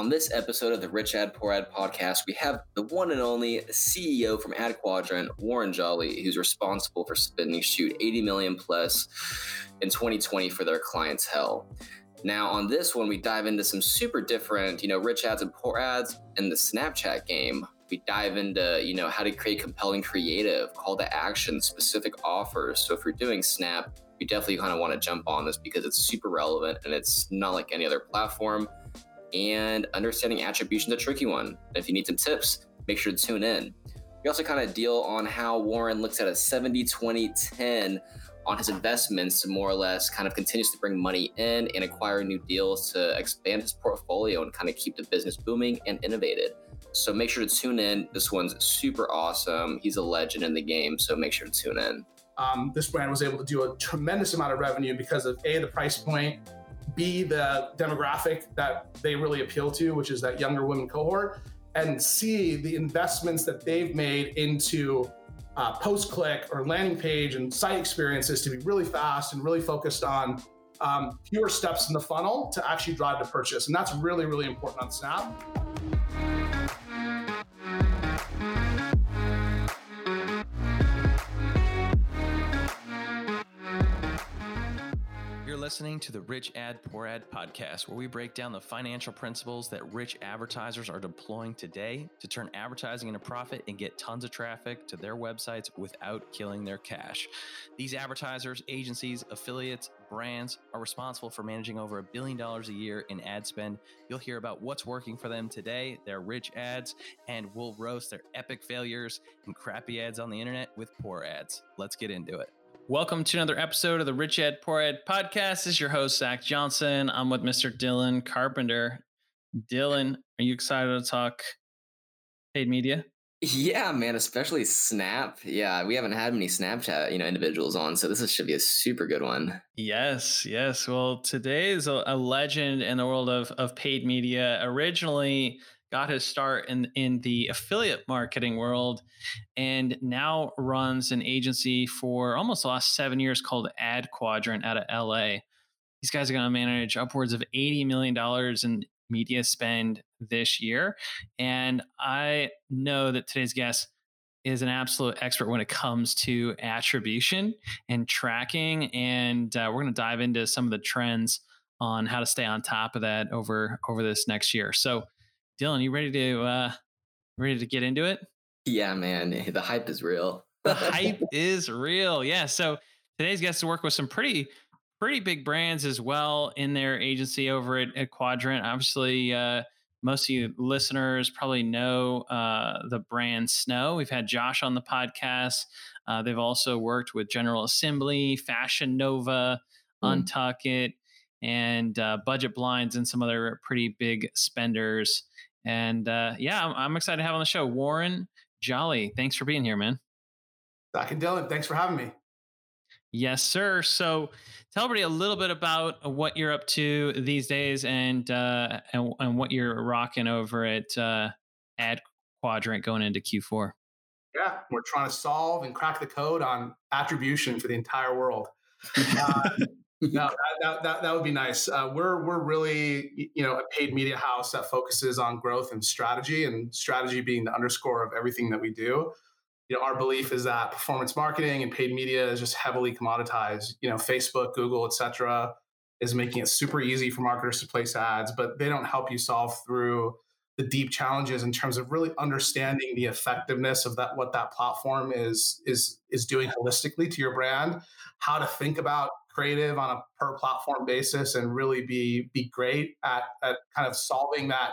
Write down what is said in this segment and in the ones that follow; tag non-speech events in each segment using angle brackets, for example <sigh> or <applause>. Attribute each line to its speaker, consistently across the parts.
Speaker 1: On this episode of the Rich Ad Poor Ad podcast, we have the one and only CEO from Ad Quadrant, Warren Jolly, who's responsible for spending shoot 80 million plus in 2020 for their clients' hell. Now, on this one, we dive into some super different, you know, rich ads and poor ads in the Snapchat game. We dive into, you know, how to create compelling creative, call to action, specific offers. So if you're doing Snap, you definitely kind of want to jump on this because it's super relevant and it's not like any other platform and understanding attribution is a tricky one. If you need some tips, make sure to tune in. We also kind of deal on how Warren looks at a 70 20 10 on his investments to more or less kind of continues to bring money in and acquire new deals to expand his portfolio and kind of keep the business booming and innovated. So make sure to tune in. This one's super awesome. He's a legend in the game, so make sure to tune in.
Speaker 2: Um, this brand was able to do a tremendous amount of revenue because of a the price point B, the demographic that they really appeal to, which is that younger women cohort, and C, the investments that they've made into uh, post click or landing page and site experiences to be really fast and really focused on um, fewer steps in the funnel to actually drive the purchase. And that's really, really important on Snap.
Speaker 3: Listening to the Rich Ad Poor Ad podcast, where we break down the financial principles that rich advertisers are deploying today to turn advertising into profit and get tons of traffic to their websites without killing their cash. These advertisers, agencies, affiliates, brands are responsible for managing over a billion dollars a year in ad spend. You'll hear about what's working for them today, their rich ads, and we'll roast their epic failures and crappy ads on the internet with poor ads. Let's get into it. Welcome to another episode of the Rich Ad Poor Ad podcast. This is your host, Zach Johnson. I'm with Mr. Dylan Carpenter. Dylan, are you excited to talk paid media?
Speaker 1: Yeah, man, especially Snap. Yeah, we haven't had many Snapchat, you know, individuals on, so this should be a super good one.
Speaker 3: Yes, yes. Well, today is a, a legend in the world of of paid media. Originally, got his start in in the affiliate marketing world and now runs an agency for almost the last seven years called ad quadrant out of la these guys are going to manage upwards of $80 million in media spend this year. And i know that today's guest is an absolute expert when it comes to attribution and tracking. And uh, we're going to dive into some of the trends on how to stay on top of that over over this next year. So Dylan, you ready to uh ready to get into it?
Speaker 1: Yeah, man. The hype is real.
Speaker 3: the <laughs> hype is real. Yeah. So today's guest to work with some pretty pretty big brands as well in their agency over at, at Quadrant. Obviously, uh, most of you listeners probably know uh, the brand Snow. We've had Josh on the podcast. Uh, they've also worked with General Assembly, Fashion Nova, mm. Untuckit, and uh, Budget Blinds, and some other pretty big spenders. And uh, yeah, I'm, I'm, excited to have on the show Warren Jolly. Thanks for being here, man.
Speaker 2: Zach and Dylan, thanks for having me.
Speaker 3: Yes, sir. So tell everybody a little bit about what you're up to these days and uh, and, and what you're rocking over at uh, Ad Quadrant going into Q4.
Speaker 2: Yeah, we're trying to solve and crack the code on attribution for the entire world. <laughs> Uh, no, <laughs> that, that, that, that, would be nice. Uh, we're we're really you know a paid media house that focuses on growth and strategy, and strategy being the underscore of everything that we do. You know, our belief is that performance marketing and paid media is just heavily commoditized. You know, Facebook, Google, etc., is making it super easy for marketers to place ads, but they don't help you solve through the deep challenges in terms of really understanding the effectiveness of that what that platform is is is doing holistically to your brand how to think about creative on a per platform basis and really be be great at, at kind of solving that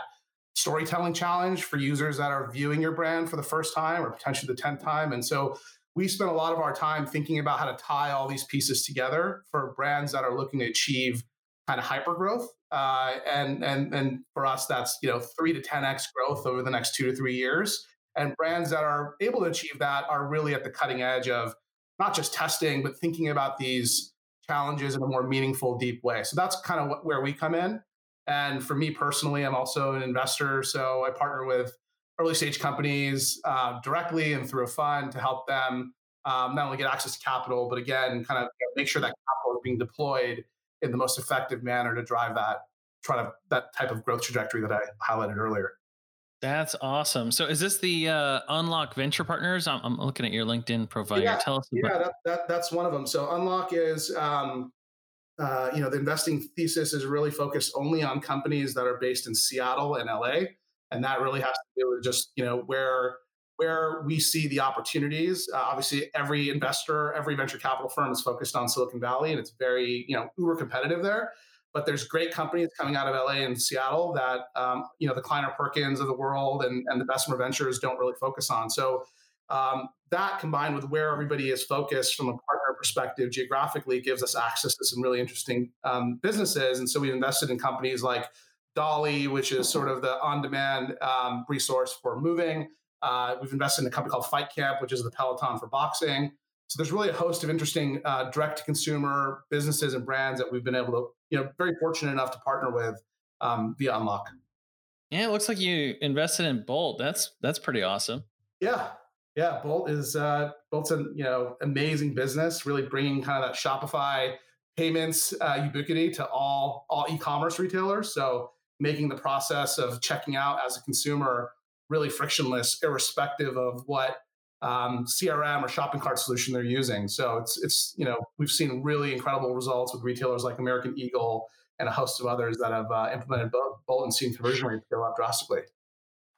Speaker 2: storytelling challenge for users that are viewing your brand for the first time or potentially the 10th time. And so we spend a lot of our time thinking about how to tie all these pieces together for brands that are looking to achieve kind of hyper growth uh, and and and for us that's you know three to 10x growth over the next two to three years. And brands that are able to achieve that are really at the cutting edge of not just testing but thinking about these challenges in a more meaningful, deep way. So that's kind of what, where we come in. And for me personally, I'm also an investor. So I partner with early stage companies uh, directly and through a fund to help them um, not only get access to capital, but again, kind of make sure that capital is being deployed in the most effective manner to drive that try to that type of growth trajectory that I highlighted earlier.
Speaker 3: That's awesome. So is this the uh, Unlock Venture Partners? I'm, I'm, looking at your LinkedIn profile
Speaker 2: yeah.
Speaker 3: Tell us
Speaker 2: about Yeah, that, that, that's one of them. So Unlock is, um, uh, you know, the investing thesis is really focused only on companies that are based in Seattle and LA. And that really has to do with just, you know, where where we see the opportunities. Uh, obviously, every investor, every venture capital firm is focused on Silicon Valley, and it's very, you know, uber competitive there but there's great companies coming out of LA and Seattle that um, you know the Kleiner Perkins of the world and, and the Bessemer Ventures don't really focus on. So um, that combined with where everybody is focused from a partner perspective geographically gives us access to some really interesting um, businesses. And so we've invested in companies like Dolly, which is sort of the on-demand um, resource for moving. Uh, we've invested in a company called Fight Camp, which is the Peloton for boxing. So there's really a host of interesting uh, direct-to-consumer businesses and brands that we've been able to you know very fortunate enough to partner with um, via Unlock.
Speaker 3: Yeah, it looks like you invested in Bolt. That's that's pretty awesome.
Speaker 2: Yeah, yeah. Bolt is uh, Bolt's an you know amazing business, really bringing kind of that Shopify payments uh, ubiquity to all all e-commerce retailers. So making the process of checking out as a consumer really frictionless, irrespective of what um, CRM or shopping cart solution they're using. So it's it's you know we've seen really incredible results with retailers like American Eagle and a host of others that have uh, implemented Bolt and seen conversion rates go up drastically.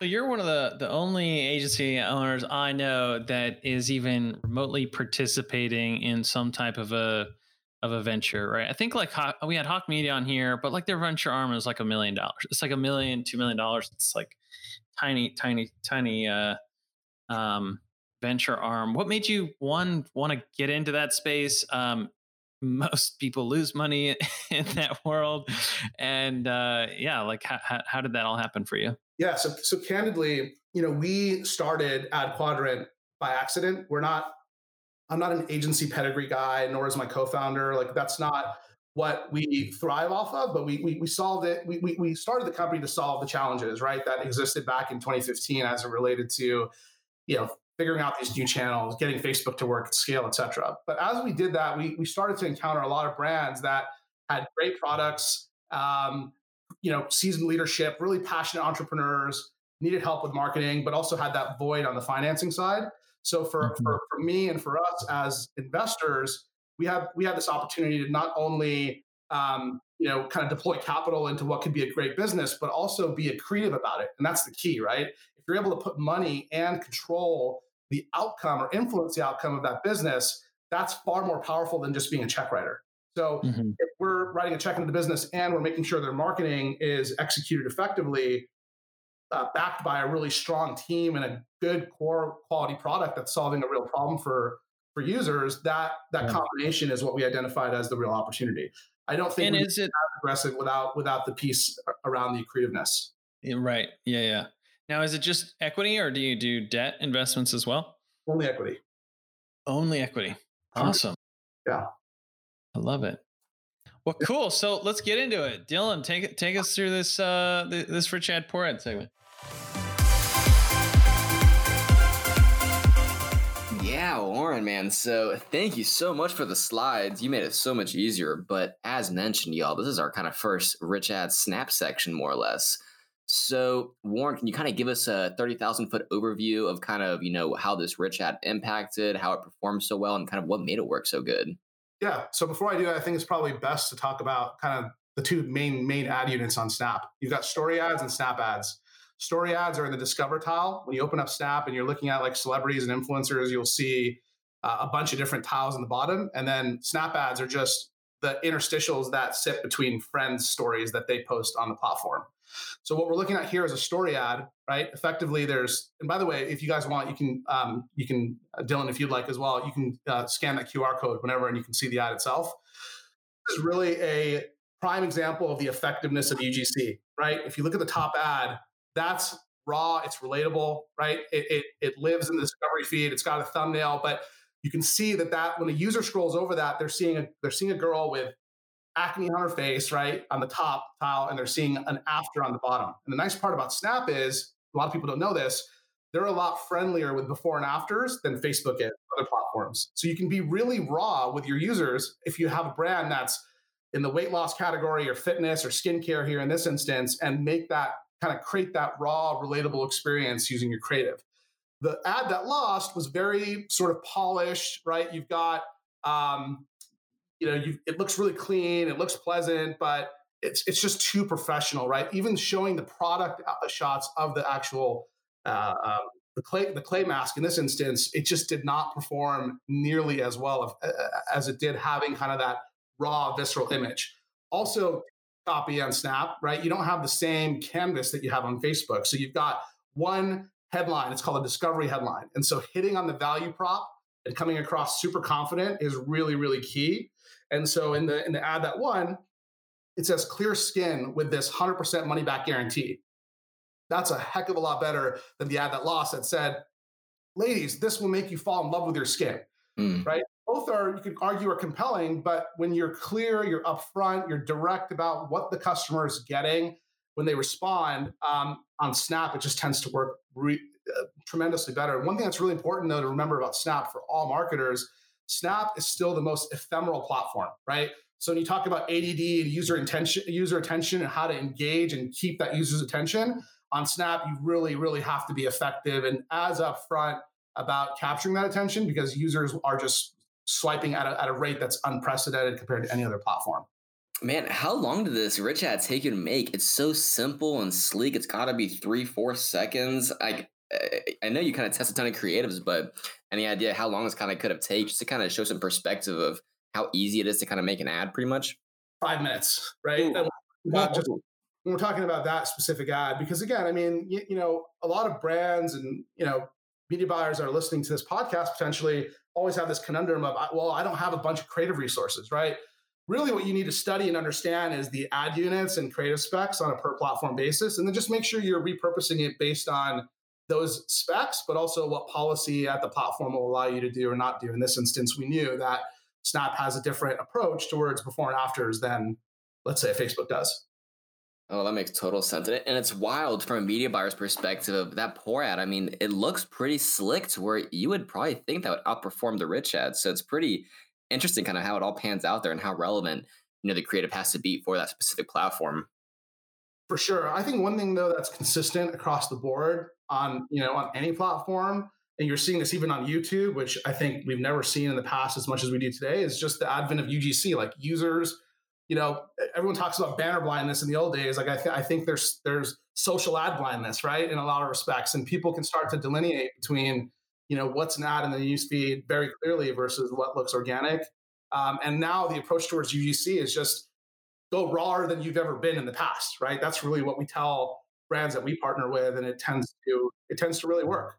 Speaker 3: So you're one of the the only agency owners I know that is even remotely participating in some type of a of a venture, right? I think like we had Hawke Media on here, but like their venture arm is like a million dollars. It's like a million, two million dollars. It's like tiny, tiny, tiny uh, um, venture arm. What made you one want to get into that space? Um, <laughs> most people lose money <laughs> in that world, and uh, yeah, like how, how did that all happen for you?
Speaker 2: Yeah, so so candidly, you know, we started Ad Quadrant by accident. We're not. I'm not an agency pedigree guy, nor is my co-founder. Like that's not what we thrive off of, but we we, we solved it. We, we we started the company to solve the challenges, right, that existed back in 2015 as it related to, you know, figuring out these new channels, getting Facebook to work at scale, et cetera. But as we did that, we, we started to encounter a lot of brands that had great products, um, you know, seasoned leadership, really passionate entrepreneurs, needed help with marketing, but also had that void on the financing side. So for, mm-hmm. for, for me and for us as investors, we have we have this opportunity to not only um, you know kind of deploy capital into what could be a great business, but also be accretive about it. And that's the key, right? If you're able to put money and control the outcome or influence the outcome of that business, that's far more powerful than just being a check writer. So mm-hmm. if we're writing a check into the business and we're making sure their marketing is executed effectively, uh, backed by a really strong team and a good core quality product that's solving a real problem for for users, that that yeah. combination is what we identified as the real opportunity. I don't think
Speaker 3: and is it
Speaker 2: aggressive without without the piece around the creativeness.
Speaker 3: Right. Yeah. Yeah. Now, is it just equity or do you do debt investments as well?
Speaker 2: Only equity.
Speaker 3: Only equity. Awesome.
Speaker 2: Yeah.
Speaker 3: I love it. Well, cool. So let's get into it. Dylan, take take us through this uh this Rich Ad Poor Ad segment.
Speaker 1: Yeah, Warren, man. So thank you so much for the slides. You made it so much easier. But as mentioned, y'all, this is our kind of first Rich Ad Snap section, more or less. So, Warren, can you kind of give us a 30,000 foot overview of kind of, you know, how this rich ad impacted, how it performed so well, and kind of what made it work so good?
Speaker 2: Yeah. So, before I do that, I think it's probably best to talk about kind of the two main main ad units on Snap. You've got story ads and Snap ads. Story ads are in the Discover tile. When you open up Snap and you're looking at like celebrities and influencers, you'll see uh, a bunch of different tiles in the bottom. And then Snap ads are just the interstitials that sit between friends' stories that they post on the platform. So what we're looking at here is a story ad, right? Effectively, there's and by the way, if you guys want, you can um, you can uh, Dylan, if you'd like as well, you can uh, scan that QR code whenever, and you can see the ad itself. This is really a prime example of the effectiveness of UGC, right? If you look at the top ad, that's raw, it's relatable, right? It, it, it lives in the discovery feed. It's got a thumbnail, but you can see that that when a user scrolls over that, they're seeing a they're seeing a girl with acne on her face, right, on the top tile, and they're seeing an after on the bottom. And the nice part about Snap is a lot of people don't know this. They're a lot friendlier with before and afters than Facebook is, other platforms. So you can be really raw with your users if you have a brand that's in the weight loss category or fitness or skincare here in this instance and make that kind of create that raw, relatable experience using your creative. The ad that lost was very sort of polished, right? You've got, um, you know, you, it looks really clean, it looks pleasant, but it's it's just too professional, right? Even showing the product uh, shots of the actual uh, um, the clay the clay mask in this instance, it just did not perform nearly as well uh, as it did having kind of that raw visceral image. Also, copy on Snap, right? You don't have the same canvas that you have on Facebook. So you've got one headline, it's called a discovery headline. And so hitting on the value prop and coming across super confident is really, really key. And so in the in the ad that won, it says clear skin with this 100% money back guarantee. That's a heck of a lot better than the ad that lost that said, ladies, this will make you fall in love with your skin, mm. right? both are you could argue are compelling but when you're clear you're upfront you're direct about what the customer is getting when they respond um, on snap it just tends to work re- uh, tremendously better one thing that's really important though to remember about snap for all marketers snap is still the most ephemeral platform right so when you talk about add and user intention user attention and how to engage and keep that user's attention on snap you really really have to be effective and as upfront about capturing that attention because users are just swiping at a, at a rate that's unprecedented compared to any other platform.
Speaker 1: Man, how long did this rich ad take you to make? It's so simple and sleek. It's got to be three, four seconds. I I know you kind of test a ton of creatives, but any idea how long this kind of could have taken just to kind of show some perspective of how easy it is to kind of make an ad, pretty much?
Speaker 2: Five minutes, right? Not just when we're talking about that specific ad, because again, I mean, you, you know, a lot of brands and you know media buyers are listening to this podcast potentially always have this conundrum of, well, I don't have a bunch of creative resources, right? Really, what you need to study and understand is the ad units and creative specs on a per platform basis. And then just make sure you're repurposing it based on those specs, but also what policy at the platform will allow you to do or not do. In this instance, we knew that Snap has a different approach towards before and afters than, let's say, Facebook does.
Speaker 1: Oh, that makes total sense. And it's wild from a media buyer's perspective of that poor ad. I mean, it looks pretty slick to where you would probably think that would outperform the rich ad. So it's pretty interesting kind of how it all pans out there and how relevant, you know, the creative has to be for that specific platform.
Speaker 2: For sure. I think one thing though that's consistent across the board on, you know, on any platform, and you're seeing this even on YouTube, which I think we've never seen in the past as much as we do today, is just the advent of UGC, like users you know, everyone talks about banner blindness in the old days. Like I, th- I think there's there's social ad blindness, right? In a lot of respects, and people can start to delineate between, you know, what's an ad in the newsfeed very clearly versus what looks organic. Um, and now the approach towards UGC is just go rawer than you've ever been in the past, right? That's really what we tell brands that we partner with, and it tends to it tends to really work.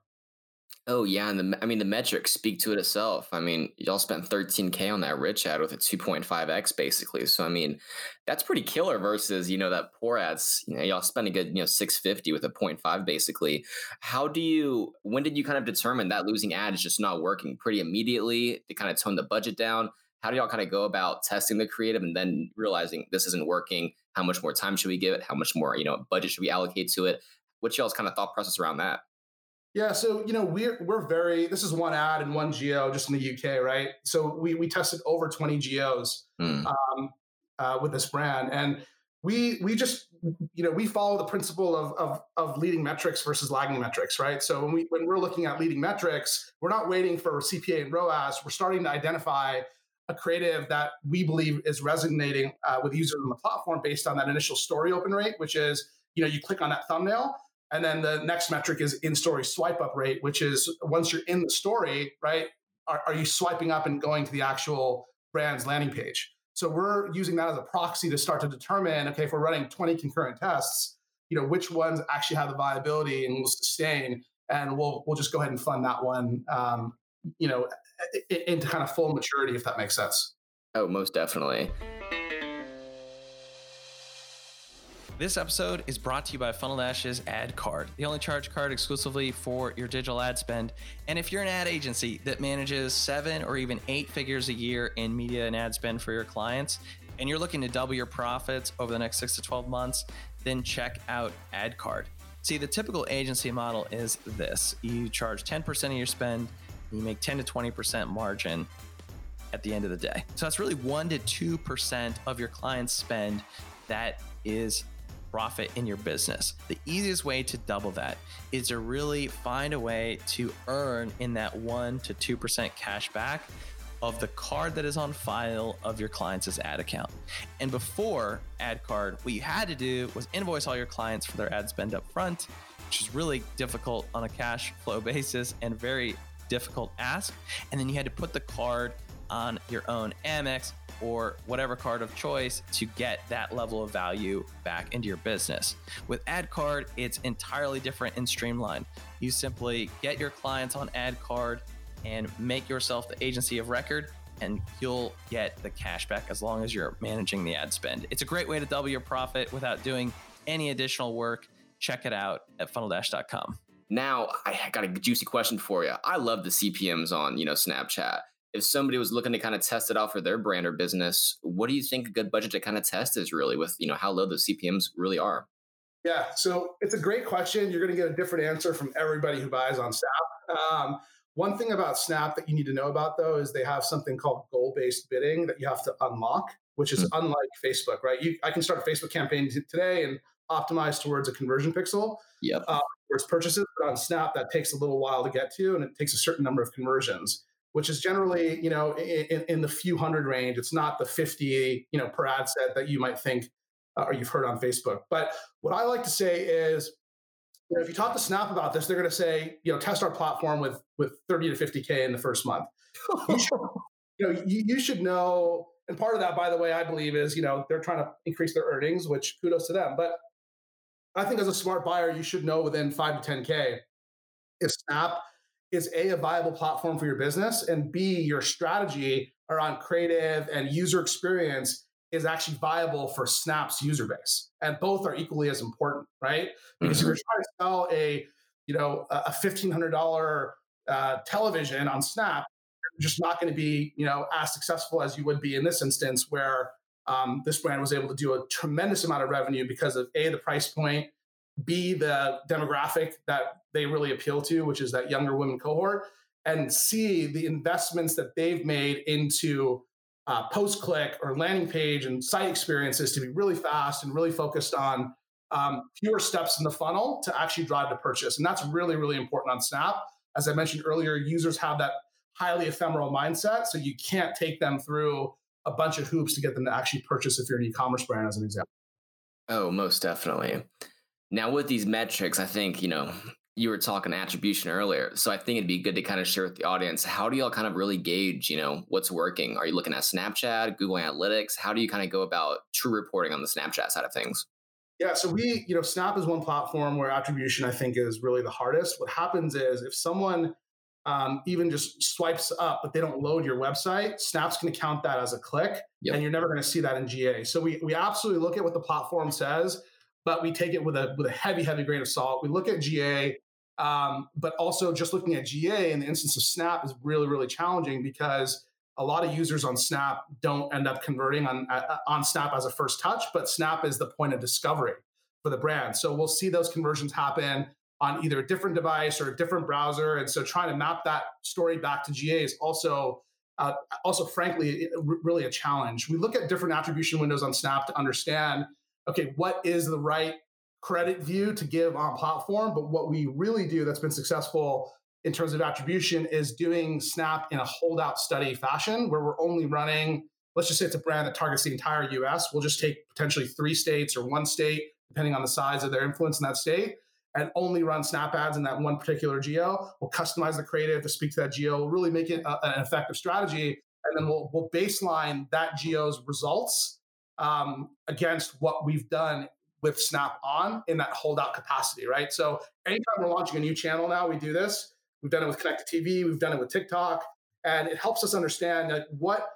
Speaker 1: Oh yeah, and the I mean the metrics speak to it itself. I mean, y'all spent 13k on that rich ad with a 2.5x basically. So I mean, that's pretty killer versus you know that poor ads. You know, y'all spend a good you know 650 with a 0.5 basically. How do you? When did you kind of determine that losing ad is just not working? Pretty immediately to kind of tone the budget down. How do y'all kind of go about testing the creative and then realizing this isn't working? How much more time should we give it? How much more you know budget should we allocate to it? What's y'all's kind of thought process around that?
Speaker 2: Yeah, so you know we're we're very. This is one ad and one geo just in the UK, right? So we we tested over twenty geos mm. um, uh, with this brand, and we we just you know we follow the principle of, of of leading metrics versus lagging metrics, right? So when we when we're looking at leading metrics, we're not waiting for CPA and ROAS. We're starting to identify a creative that we believe is resonating uh, with users on the platform based on that initial story open rate, which is you know you click on that thumbnail and then the next metric is in story swipe up rate, which is once you're in the story, right? Are, are, you swiping up and going to the actual brand's landing page? So we're using that as a proxy to start to determine, okay, if we're running 20 concurrent tests, you know, which ones actually have the viability and will sustain, and we'll we'll just go ahead and fund that one, um, you know, into kind of full maturity, if that makes sense.
Speaker 1: Oh, most definitely.
Speaker 3: This episode is brought to you by Funnel Dash's Ad Card, the only charge card exclusively for your digital ad spend. And if you're an ad agency that manages seven or even eight figures a year in media and ad spend for your clients, and you're looking to double your profits over the next six to 12 months, then check out Ad Card. See, the typical agency model is this you charge 10% of your spend, you make 10 to 20% margin
Speaker 4: at the end of the day. So that's really 1 to 2% of your client's spend that is profit in your business. The easiest way to double that is to really find a way to earn in that 1 to 2% cash back of the card that is on file of your client's ad account. And before ad card, what you had to do was invoice all your clients for their ad spend up front, which is really difficult on a cash flow <laughs> basis and very difficult ask. And then you had to put the card on your own Amex or whatever card of choice to get that level of value back into your business. With AdCard, it's entirely different and streamlined. You simply get your clients on AdCard and make yourself the agency of record and you'll get the cash back as long as you're managing the ad spend. It's a great way to double your profit without doing any additional work. Check it out at funneldash.com.
Speaker 1: Now, I got a juicy question for you. I love the CPMs on, you know, Snapchat. If somebody was looking to kind of test it out for their brand or business, what do you think a good budget to kind of test is really with, you know, how low those CPMs really are?
Speaker 2: Yeah, so it's a great question. You're going to get a different answer from everybody who buys on Snap. Um, one thing about Snap that you need to know about though is they have something called goal-based bidding that you have to unlock, which is mm-hmm. unlike Facebook, right? You, I can start a Facebook campaign today and optimize towards a conversion pixel.
Speaker 1: Yep. Uh,
Speaker 2: towards purchases, but on Snap that takes a little while to get to, and it takes a certain number of conversions, which is generally you know in, in the few hundred range. It's not the fifty you know per ad set that you might think uh, or you've heard on Facebook. But what I like to say is you know, if you talk to Snap about this, they're going to say, you know, test our platform with with 30 to 50k in the first month. you, should, <laughs> you know, you, you should know, and part of that, by the way, I believe is, you know, they're trying to increase their earnings, which kudos to them. But I think as a smart buyer, you should know within five to 10k if Snap is a a viable platform for your business, and b your strategy around creative and user experience is actually viable for Snap's user base. And both are equally as important, right? Because mm-hmm. if you're trying to sell a, you know, a $1,500 uh, television on Snap, you're just not going to be, you know, as successful as you would be in this instance where um, this brand was able to do a tremendous amount of revenue because of A, the price point, B, the demographic that they really appeal to, which is that younger women cohort, and C, the investments that they've made into uh, post click or landing page and site experiences to be really fast and really focused on um, fewer steps in the funnel to actually drive to purchase. And that's really, really important on Snap. As I mentioned earlier, users have that highly ephemeral mindset. So you can't take them through a bunch of hoops to get them to actually purchase if you're an e commerce brand, as an example.
Speaker 1: Oh, most definitely. Now, with these metrics, I think, you know, you were talking attribution earlier. So I think it'd be good to kind of share with the audience. How do y'all kind of really gauge, you know, what's working? Are you looking at Snapchat, Google Analytics? How do you kind of go about true reporting on the Snapchat side of things?
Speaker 2: Yeah, so we, you know, Snap is one platform where attribution I think is really the hardest. What happens is if someone um, even just swipes up, but they don't load your website, Snap's going to count that as a click, yep. and you're never going to see that in GA. So we we absolutely look at what the platform says but we take it with a with a heavy, heavy grain of salt. We look at GA, um, but also just looking at GA in the instance of Snap is really, really challenging because a lot of users on Snap don't end up converting on uh, on Snap as a first touch, but Snap is the point of discovery for the brand. So we'll see those conversions happen on either a different device or a different browser, and so trying to map that story back to GA is also uh, also frankly really a challenge. We look at different attribution windows on Snap to understand okay, what is the right credit view to give on platform? But what we really do that's been successful in terms of attribution is doing Snap in a holdout study fashion where we're only running, let's just say it's a brand that targets the entire US. We'll just take potentially three states or one state, depending on the size of their influence in that state, and only run Snap ads in that one particular geo. We'll customize the creative to speak to that geo, we'll really make it a, an effective strategy. And then we'll, we'll baseline that geo's results um, against what we've done with Snap on in that holdout capacity, right? So anytime we're launching a new channel now, we do this. We've done it with Connected TV, we've done it with TikTok, and it helps us understand like what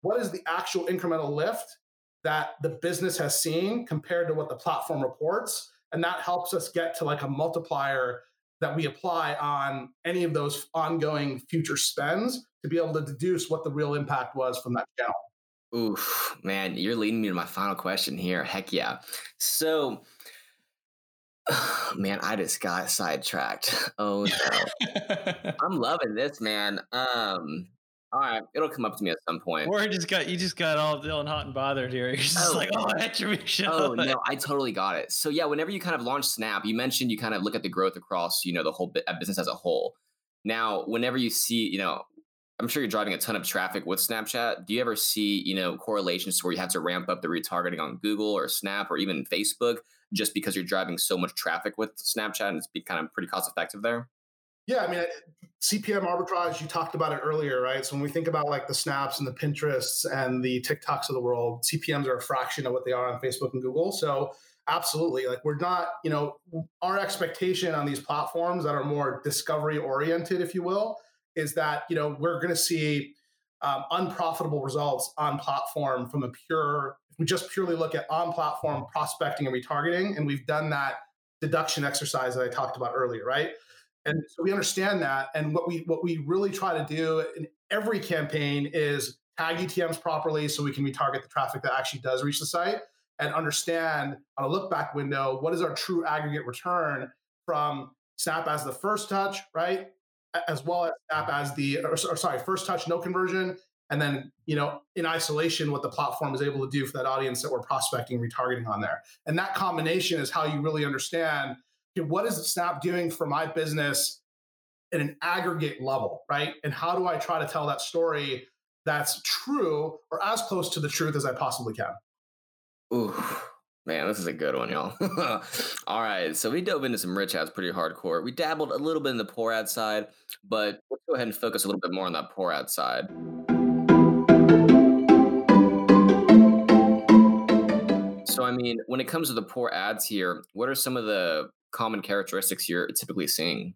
Speaker 2: what is the actual incremental lift that the business has seen compared to what the platform reports, and that helps us get to like a multiplier that we apply on any of those ongoing future spends to be able to deduce what the real impact was from that channel.
Speaker 1: Oof, man, you're leading me to my final question here. Heck yeah. So, <sighs> man, I just got sidetracked. <laughs> Oh no. <laughs> I'm loving this, man. Um, All right, it'll come up to me at some point.
Speaker 3: Or just got you just got all feeling hot and bothered here. <laughs> You're just oh. like, oh, attribution.
Speaker 1: Oh no, I totally got it. So yeah, whenever you kind of launch Snap, you mentioned you kind of look at the growth across, you know, the whole business as a whole. Now, whenever you see, you know, I'm sure you're driving a ton of traffic with Snapchat. Do you ever see, you know, correlations to where you have to ramp up the retargeting on Google or Snap or even Facebook just because you're driving so much traffic with Snapchat and it's be kind of pretty cost effective there?
Speaker 2: Yeah, I mean, CPM arbitrage, you talked about it earlier, right? So when we think about like the Snaps and the Pinterests and the TikToks of the world, CPMs are a fraction of what they are on Facebook and Google. So absolutely, like we're not, you know, our expectation on these platforms that are more discovery oriented, if you will, is that, you know, we're going to see um, unprofitable results on platform from a pure, if we just purely look at on platform prospecting and retargeting, and we've done that deduction exercise that I talked about earlier, right? And so we understand that. And what we what we really try to do in every campaign is tag UTMs properly so we can retarget the traffic that actually does reach the site and understand on a look back window what is our true aggregate return from Snap as the first touch, right? As well as Snap as the or, or sorry, first touch no conversion. And then, you know, in isolation, what the platform is able to do for that audience that we're prospecting, retargeting on there. And that combination is how you really understand what is Snap doing for my business at an aggregate level, right? And how do I try to tell that story that's true or as close to the truth as I possibly can?
Speaker 1: Ooh, man, this is a good one, y'all. <laughs> All right, so we dove into some rich ads pretty hardcore. We dabbled a little bit in the poor ad side, but let's go ahead and focus a little bit more on that poor ad side. So, I mean, when it comes to the poor ads here, what are some of the common characteristics you're typically seeing?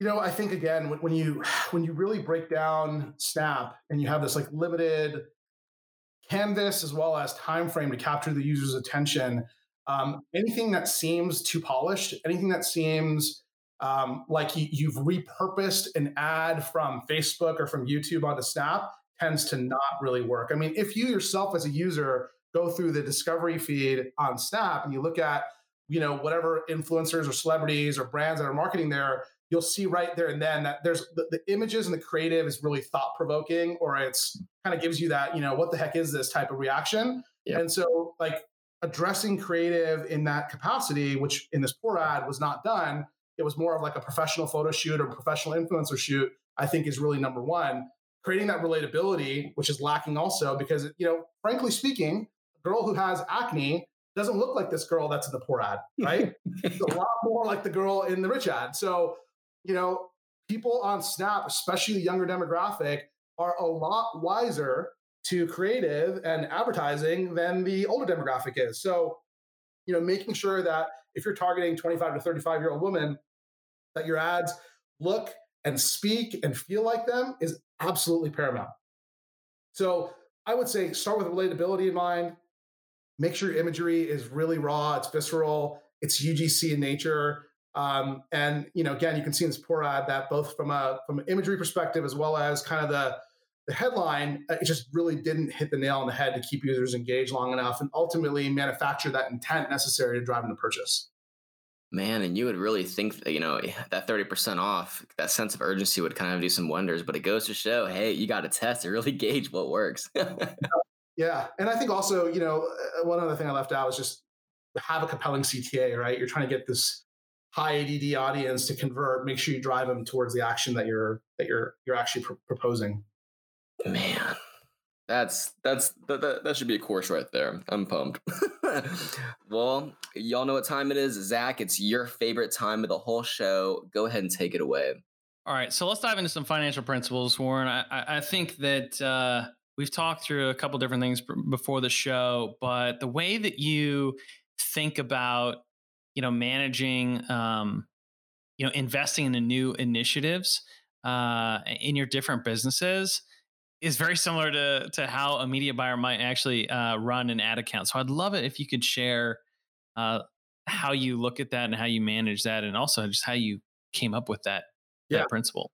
Speaker 2: You know, I think again, when you <sighs> when you really break down Snap and you have this like limited canvas as well as time frame to capture the user's attention, um, anything that seems too polished, anything that seems um, like you, have repurposed an ad from Facebook or from YouTube onto Snap tends to not really work. I mean, if you yourself as a user go through the discovery feed on Snap and you look at you know whatever influencers or celebrities or brands that are marketing there you'll see right there and then that there's the, the images and the creative is really thought provoking or it's kind of gives you that you know what the heck is this type of reaction yep. and so like addressing creative in that capacity which in this poor ad was not done it was more of like a professional photo shoot or professional influencer shoot i think is really number one creating that relatability which is lacking also because you know frankly speaking a girl who has acne doesn't look like this girl that's in the poor ad, <laughs> right? it's a lot more like the girl in the rich ad. So, you know, people on Snap, especially the younger demographic, are a lot wiser to creative and advertising than the older demographic is. So, you know, making sure that if you're targeting 25 to 35 year old women, that your ads look and speak and feel like them is absolutely paramount. So I would say start with relatability in mind, make sure your imagery is really raw, it's visceral, it's UGC in nature. Um, and you know, again, you can see in this poor ad that both from a from an imagery perspective as well as kind of the the headline, uh, it just really didn't hit the nail on the head to keep users engaged long enough and ultimately manufacture that intent necessary to drive them to purchase.
Speaker 1: Man, and you would really think that, you know, that 30% off, that sense of urgency would kind of do some wonders, but it goes to show, hey, you got to test to really <laughs> gauge what works. <laughs>
Speaker 2: Yeah, and I think also, you know, uh, one other thing I left out is just have a compelling CTA, right? You're trying to get this high ADD audience to convert. Make sure you drive them towards the action that you're that you're you're actually pr- proposing.
Speaker 1: Man, that's that's that, that should be a course right there. I'm pumped. <laughs> well, y'all know what time it is, Zach. It's your favorite time of the whole show. Go ahead and take it away.
Speaker 3: All right, so let's dive into some financial principles, Warren. I, I think that uh, we've talked through a couple different things before the show, but the way that you think about, you know, managing, um, you know, investing in the new initiatives uh, in your different businesses is very similar to to how a media buyer might actually uh, run an ad account. So I'd love it if you could share uh, how you look at that and how you manage that, and also just how you came up with that, yeah. that principle.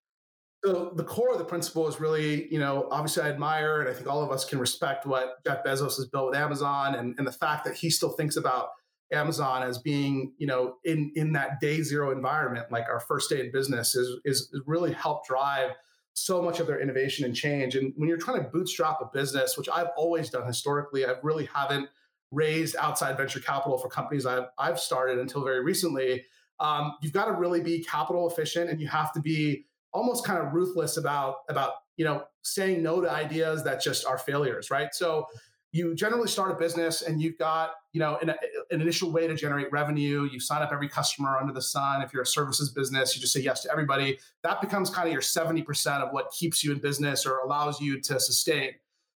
Speaker 2: So the core of the principle is really, you know, obviously I admire and I think all of us can respect what Jeff Bezos has built with Amazon and, and the fact that he still thinks about Amazon as being, you know, in in that day zero environment, like our first day in business is is, is really helped drive so much of their innovation and change. And when you're trying to bootstrap a business, which I've always done historically, I really haven't raised outside venture capital for companies I've, I've started until very recently. Um, you've got to really be capital efficient and you have to be almost kind of ruthless about about you know saying no to ideas that just are failures right? So you generally start a business and you've got you know an, an, initial way to generate revenue. You sign up every customer under the sun. If you're a services business you just say yes to everybody. That becomes kind of your 70% of what keeps you in business or allows you to sustain.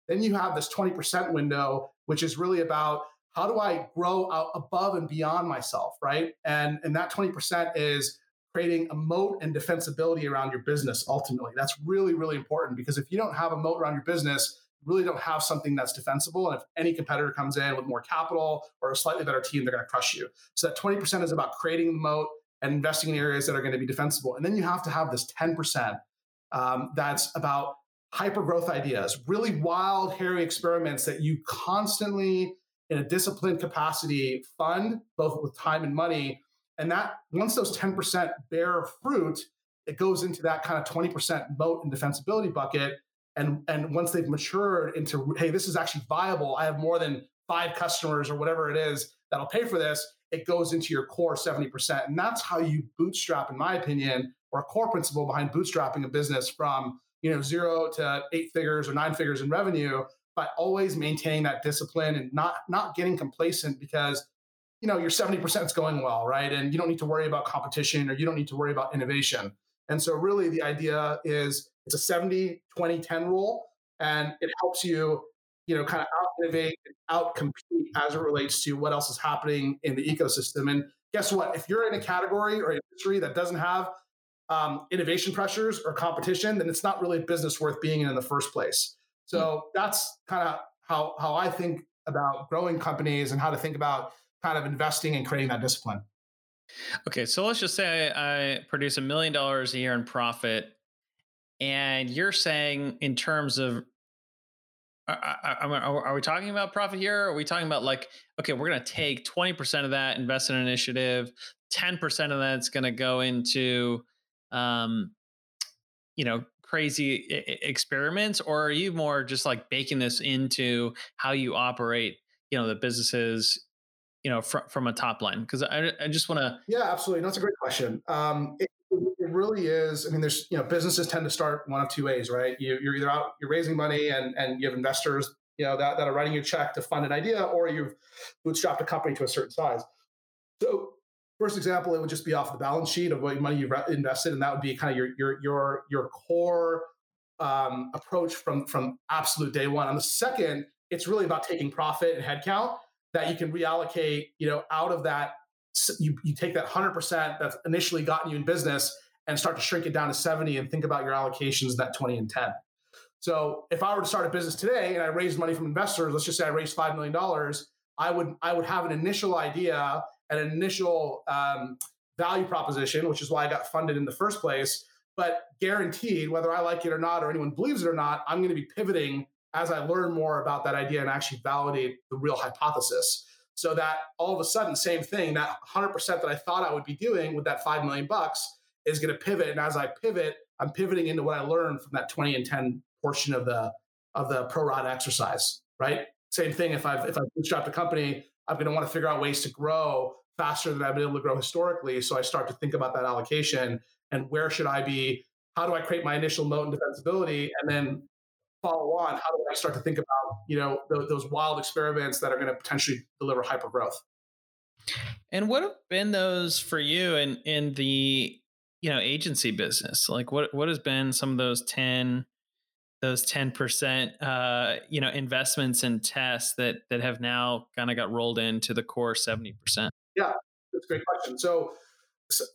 Speaker 2: Then you have this 20% window which is really about how do i grow out above and beyond myself right? And and that 20% is creating a moat and defensibility around your business ultimately that's really really important because if you don't have a moat around your business you really don't have something that's defensible. And if any competitor comes in with more capital or a slightly better team, they're going to crush you. So that 20% is about creating the moat and investing in areas that are going to be defensible. And then you have to have this 10% um, that's about hyper growth ideas, really wild, hairy experiments that you constantly, in a disciplined capacity, fund both with time and money. And that once those 10% bear fruit, it goes into that kind of 20% moat and defensibility bucket. And and once they've matured into hey this is actually viable i have more than five customers or whatever it is that'll pay for this it goes into your core 70% and that's how you bootstrap in my opinion or a core principle behind bootstrapping a business from you know zero to eight figures or nine figures in revenue but always maintaining that discipline and not not getting complacent because you know your 70% is going well right and you don't need to worry about competition or you don't need to worry about innovation and so really the idea is it's a 70, 20, 10 rule, and it helps you, you know, kind of out innovate and out compete as it relates to what else is happening in the ecosystem. And guess what? If you're in a category or industry that doesn't have um, innovation pressures or competition, then it's not really a business worth being in in the first place. So mm-hmm. that's kind of how how I think about growing companies and how to think about kind of investing and creating that discipline.
Speaker 3: Okay, so let's just say I, produce a million dollars a year in profit and you're saying, in terms of, are, we talking about profit here? Are we talking about like, okay, we're going to take 20% of that, invest in an initiative, 10% of that's going to go into, um, you know, crazy experiments? Or are you more just like baking this into how you operate, you know, the businesses you know, fr- from a top line? Because I, I just want to.
Speaker 2: Yeah, absolutely. That's a great question. Um, it, it really is. I mean, there's you know, businesses tend to start one of two ways, right? You, are either out, you're raising money, and and you have investors, you know, that, that are writing you a check to fund an idea, or you've bootstrapped a company to a certain size. So, first example, it would just be off the balance sheet of what money you've invested, and that would be kind of your your your your core um, approach from from absolute day one. On the second, it's really about taking profit and headcount that you can reallocate, you know, out of that. You, you take that 100% that's initially gotten you in business and start to shrink it down to 70 and think about your allocations that 20 and 10. So if I were to start a business today and I raised money from investors, let's just say I raised $5 million, I would, I would have an initial idea an initial um, value proposition, which is why I got funded in the first place. But guaranteed, whether I like it or not, or anyone believes it or not, I'm going to be pivoting as I learn more about that idea and actually validate the real hypothesis. So that all of a sudden, same thing, that 100% that I thought I would be doing with that 5 million bucks is going to pivot. And as I pivot, I'm pivoting into what I learned from that 20 and 10 portion of the of the pro rata exercise, right? Same thing. If I've if I've bootstrapped a company, I'm going to want to figure out ways to grow faster than I've been able to grow historically. So I start to think about that allocation and where should I be? How do I create my initial moat and defensibility, and then follow on, how do I start to think about you know those, those wild experiments that are going to potentially deliver hyper growth?
Speaker 3: And what have been those for you in in the you know agency business? Like what what has been some of those ten those ten percent uh, you know investments and tests that that have now kind of got rolled into the core seventy percent?
Speaker 2: Yeah, that's a great question. So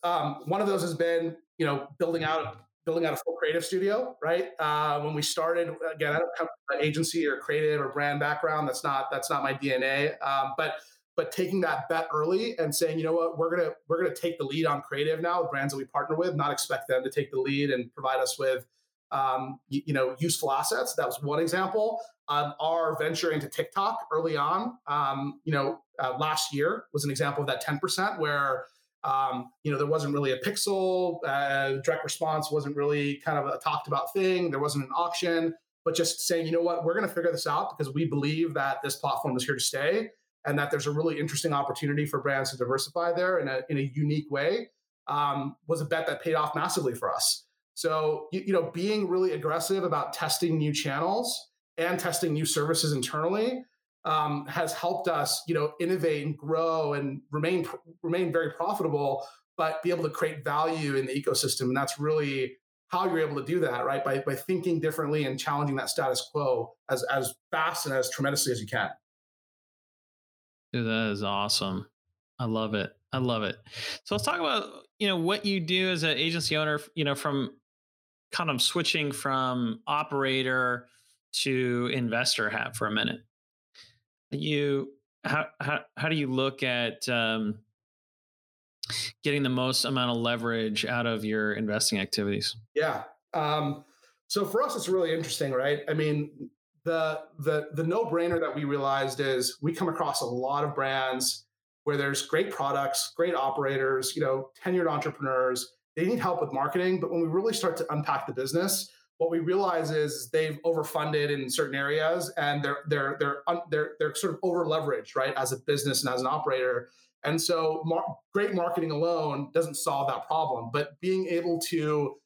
Speaker 2: um, one of those has been you know building out building out a full creative studio, right? Uh, when we started, again, I don't come from an agency or creative or brand background. That's not that's not my DNA. Um, but but taking that bet early and saying, you know what, we're gonna we're gonna take the lead on creative now brands that we partner with, not expect them to take the lead and provide us with um, you, you, know useful assets. That was one example. Um, our venture into TikTok early on, um, you know, uh, last year was an example of that ten percent where Um, you know, there wasn't really a pixel. Uh, direct response wasn't really kind of a talked about thing. There wasn't an auction, but just saying, you know what, we're going to figure this out because we believe that this platform is here to stay and that there's a really interesting opportunity for brands to diversify there in a, in a unique way um, was a bet that paid off massively for us. So, you, you know, being really aggressive about testing new channels and testing new services internally um, has helped us, you know, innovate and grow and remain remain very profitable, but be able to create value in the ecosystem. And that's really how you're able to do that, right? By by thinking differently and challenging that status quo as as fast and as tremendously as you can.
Speaker 3: Dude, that is awesome. I love it. I love it. So let's talk about you know what you do as an agency owner. You know, from kind of switching from operator to investor hat for a minute. You how how how do you look at um, getting the most amount of leverage out of your investing activities?
Speaker 2: Yeah. Um, so for us, it's really interesting, right? I mean, the the the no brainer that we realized is we come across a lot of brands where there's great products, great operators, you know, tenured entrepreneurs. They need help with marketing, but when we really start to unpack the business, what we realize is they've overfunded in certain areas and they're they're they're they're they're sort of over leveraged, right, as a business and as an operator. And so, mar- great marketing alone doesn't solve that problem, but being able to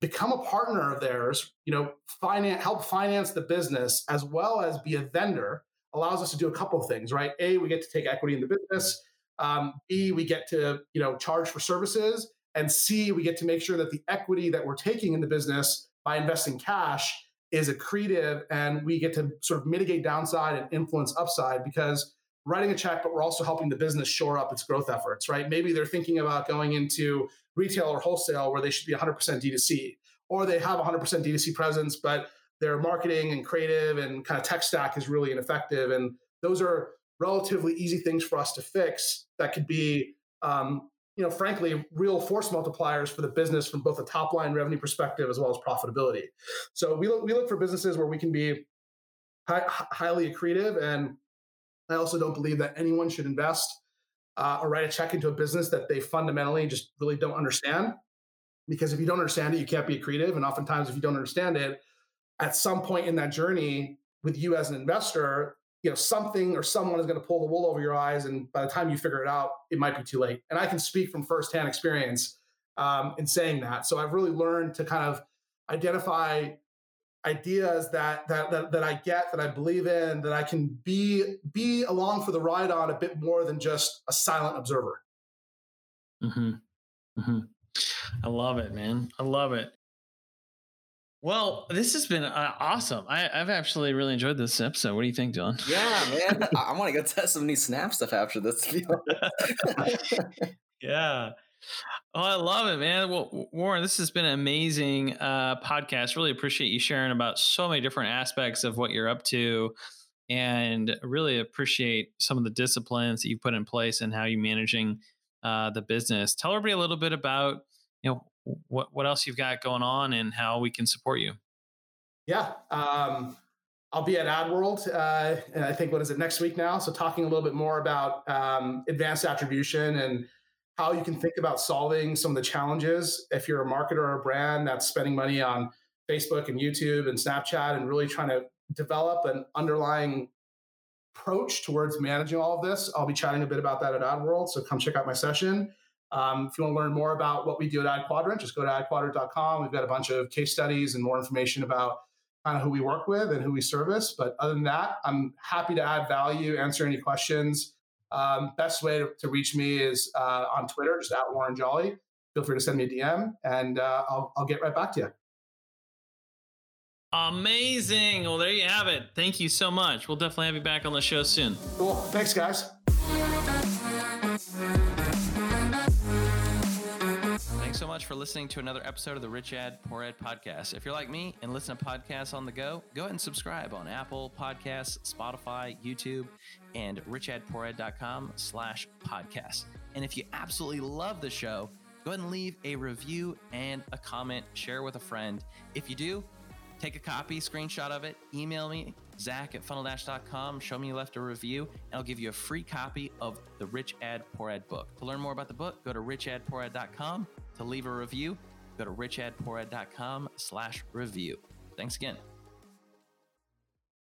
Speaker 2: become a partner of theirs, you know, finance help finance the business as well as be a vendor allows us to do a couple of things, right? A, we get to take equity in the business. Um, B, we get to you know charge for services, and C, we get to make sure that the equity that we're taking in the business by investing cash is accretive and we get to sort of mitigate downside and influence upside because writing a check, but we're also helping the business shore up its growth efforts, right? Maybe they're thinking about going into retail or wholesale where they should be 100% D2C, or they have 100% D2C presence, but their marketing and creative and kind of tech stack is really ineffective. And those are relatively easy things for us to fix that could be um, you know, frankly, real force multipliers for the business from both a top line revenue perspective as well as profitability. So we look, we look for businesses where we can be high, highly accretive. And I also don't believe that anyone should invest uh, or write a check into a business that they fundamentally just really don't understand. Because if you don't understand it, you can't be accretive. And oftentimes, if you don't understand it, at some point in that journey with you as an investor, you know something or someone is going to pull the wool over your eyes and by the time you figure it out it might be too late. And i can speak from firsthand experience um, in saying that. So i've really learned to kind of identify ideas that, that that that i get that i believe in that i can be be along for the ride on a bit more than just a silent observer.
Speaker 3: Mm-hmm. Mm-hmm. i love it man. I love it well, this has been uh, awesome. I, have actually really enjoyed this episode. What do you think, John?
Speaker 1: Yeah, man. I, want to go test some new Snap stuff after this. <laughs>
Speaker 3: yeah. Oh, I love it, man. Well, Warren, this has been an amazing uh, podcast. Really appreciate you sharing about so many different aspects of what you're up to, and really appreciate some of the disciplines that you put in place and how you're managing uh, the business. Tell everybody a little bit about you know what what else you've got going on and how we can support you.
Speaker 2: Yeah. Um, I'll be at AdWorld, uh, and I think what is it next week now? So talking a little bit more about um, advanced attribution and how you can think about solving some of the challenges if you're a marketer or a brand that's spending money on Facebook and YouTube and Snapchat and really trying to develop an underlying approach towards managing all of this. I'll be chatting a bit about that at AdWorld, so come check out my session. Um, if you want to learn more about what we do at AdQuadrant, just go to adquadrant.com. We've got a bunch of case studies and more information about kind of who we work with and who we service. But other than that, I'm happy to add value, answer any questions. Um, best way to, to, reach me is uh, on Twitter, just at Warren Jolly. Feel free to send me a DM and uh, I'll, I'll get right back to you.
Speaker 3: Amazing. Well, there you have it. Thank you so much. We'll definitely have you back on the show soon.
Speaker 2: Cool. Thanks, guys
Speaker 3: so much for listening to another episode of the Rich Ad Poor Ad podcast. If you're like me and listen to podcasts on the go, go ahead and subscribe on Apple Podcasts, Spotify, YouTube, and richadpoorad.com slash podcast. And if you absolutely love the show, go ahead and leave a review and a comment, share with a friend. If you do, take a copy, screenshot of it, email me,
Speaker 4: zach at funneldash.com, show me you left a review, and I'll give you a free copy of the Rich Ad Poor Ad book. To learn more about the book, go to richadpoorad.com to leave a review, go to richadpoorad.com slash review. Thanks again.